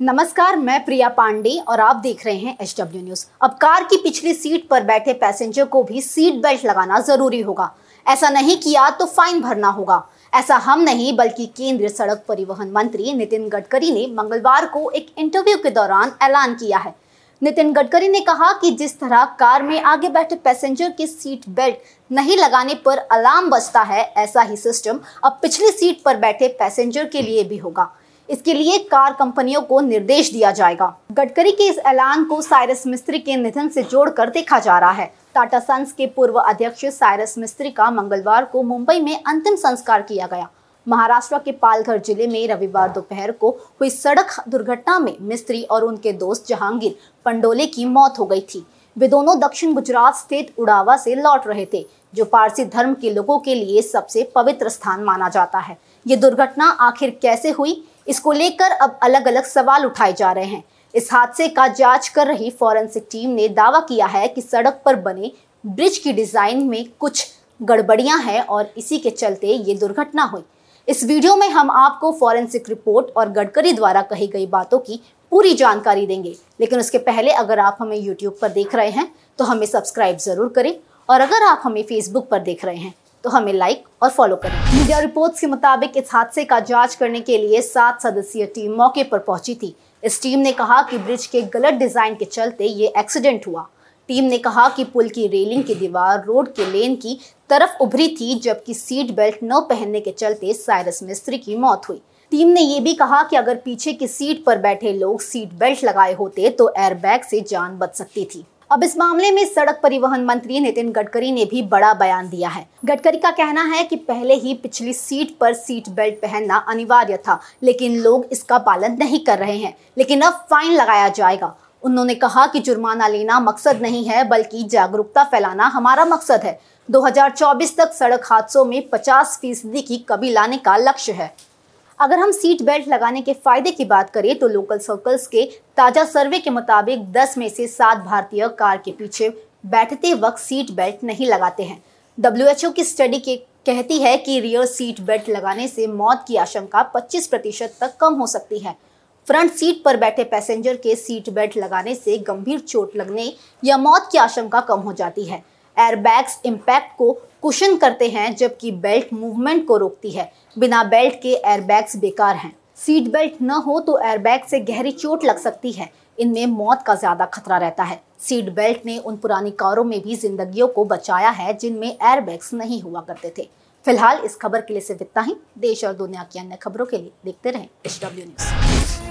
नमस्कार, मैं प्रिया पांडे और आप देख रहे हैं एच डब्ल्यू न्यूज़। अब कार की पिछली सीट पर बैठे पैसेंजर को भी सीट बेल्ट लगाना ज़रूरी होगा। ऐसा नहीं किया तो फाइन भरना होगा। ऐसा हम नहीं, बल्कि केंद्रीय सड़क परिवहन मंत्री नितिन गडकरी ने मंगलवार को एक इंटरव्यू के दौरान ऐलान किया है। नितिन गडकरी ने कहा कि जिस तरह कार में आगे बैठे पैसेंजर की सीट बेल्ट नहीं लगाने पर अलार्म बजता है, ऐसा ही सिस्टम अब पिछली सीट पर बैठे पैसेंजर के लिए भी होगा। इसके लिए कार कंपनियों को निर्देश दिया जाएगा। गडकरी के इस ऐलान को साइरस मिस्त्री के निधन से जोड़कर देखा जा रहा है। टाटा सन्स के पूर्व अध्यक्ष साइरस मिस्त्री का मंगलवार को मुंबई में अंतिम संस्कार किया गया। महाराष्ट्र के पालघर ज़िले में रविवार दोपहर को हुई सड़क दुर्घटना में मिस्त्री और उनके दोस्त जहांगीर पंडोले की मौत हो गई थी। वे दोनों दक्षिण गुजरात स्थित उड़ावा से लौट रहे थे, जो पारसी धर्म के लोगों के लिए सबसे पवित्र स्थान माना जाता है। ये दुर्घटना आखिर कैसे हुई? इसको लेकर अब अलग अलग सवाल उठाए जा रहे हैं। इस हादसे का जाँच कर रही फॉरेंसिक टीम ने दावा किया है कि सड़क पर बने ब्रिज की डिज़ाइन में कुछ गड़बड़ियाँ हैं और इसी के चलते ये दुर्घटना हुई। इस वीडियो में हम आपको फॉरेंसिक रिपोर्ट और गडकरी द्वारा कही गई बातों की पूरी जानकारी देंगे। लेकिन उसके पहले अगर आप हमें यूट्यूब पर देख रहे हैं तो हमें सब्सक्राइब ज़रूर करें और अगर आप हमें फेसबुक पर देख रहे हैं तो हमें लाइक और फॉलो करें। मीडिया रिपोर्ट्स के मुताबिक इस हादसे का जाँच करने के लिए सात सदस्यीय टीम मौके पर पहुँची थी। इस टीम ने कहा कि ब्रिज के गलत डिज़ाइन के चलते ये एक्सीडेंट हुआ। टीम ने कहा कि पुल की रेलिंग की दीवार रोड के लेन की तरफ़ उभरी थी, जबकि सीट बेल्ट न पहनने के चलते साइरस मिस्त्री की मौत हुई। टीम ने ये भी कहा कि अगर पीछे की सीट पर बैठे लोग सीट बेल्ट लगाए होते तो एयरबैग से जान बच सकती थी। अब इस मामले में सड़क परिवहन मंत्री नितिन गडकरी ने भी बड़ा बयान दिया है। गडकरी का कहना है कि पहले ही पिछली सीट पर सीट बेल्ट पहनना अनिवार्य था, लेकिन लोग इसका पालन नहीं कर रहे हैं। लेकिन अब फाइन लगाया जाएगा। उन्होंने कहा कि जुर्माना लेना मकसद नहीं है, बल्कि जागरूकता फैलाना हमारा मकसद है। 2024 तक सड़क हादसों में 50 फ़ीसदी की कमी लाने का लक्ष्य है। अगर हम सीट बेल्ट लगाने के फ़ायदे की बात करें तो लोकल सर्कल्स के ताज़ा सर्वे के मुताबिक 10 में से सात भारतीय कार के पीछे बैठते वक्त सीट बेल्ट नहीं लगाते हैं। डब्ल्यूएचओ की स्टडी के कहती है कि रियर सीट बेल्ट लगाने से मौत की आशंका 25 प्रतिशत तक कम हो सकती है। फ्रंट सीट पर बैठे पैसेंजर के सीट बेल्ट लगाने से गंभीर चोट लगने या मौत की आशंका कम हो जाती है। एयरबैग्स इम्पैक्ट को कुशन करते हैं, जबकि बेल्ट मूवमेंट को रोकती है। बिना बेल्ट के एयरबैग्स बेकार हैं। सीट बेल्ट न हो तो एयरबैग से गहरी चोट लग सकती है। इनमें मौत का ज़्यादा खतरा रहता है। सीट बेल्ट ने उन पुरानी कारों में भी जिंदगियों को बचाया है, जिनमें एयरबैग्स नहीं हुआ करते थे। फ़िलहाल इस खबर के लिए सिर्फ़ इतना ही। देश और दुनिया की अन्य खबरों के लिए देखते रहें। H news.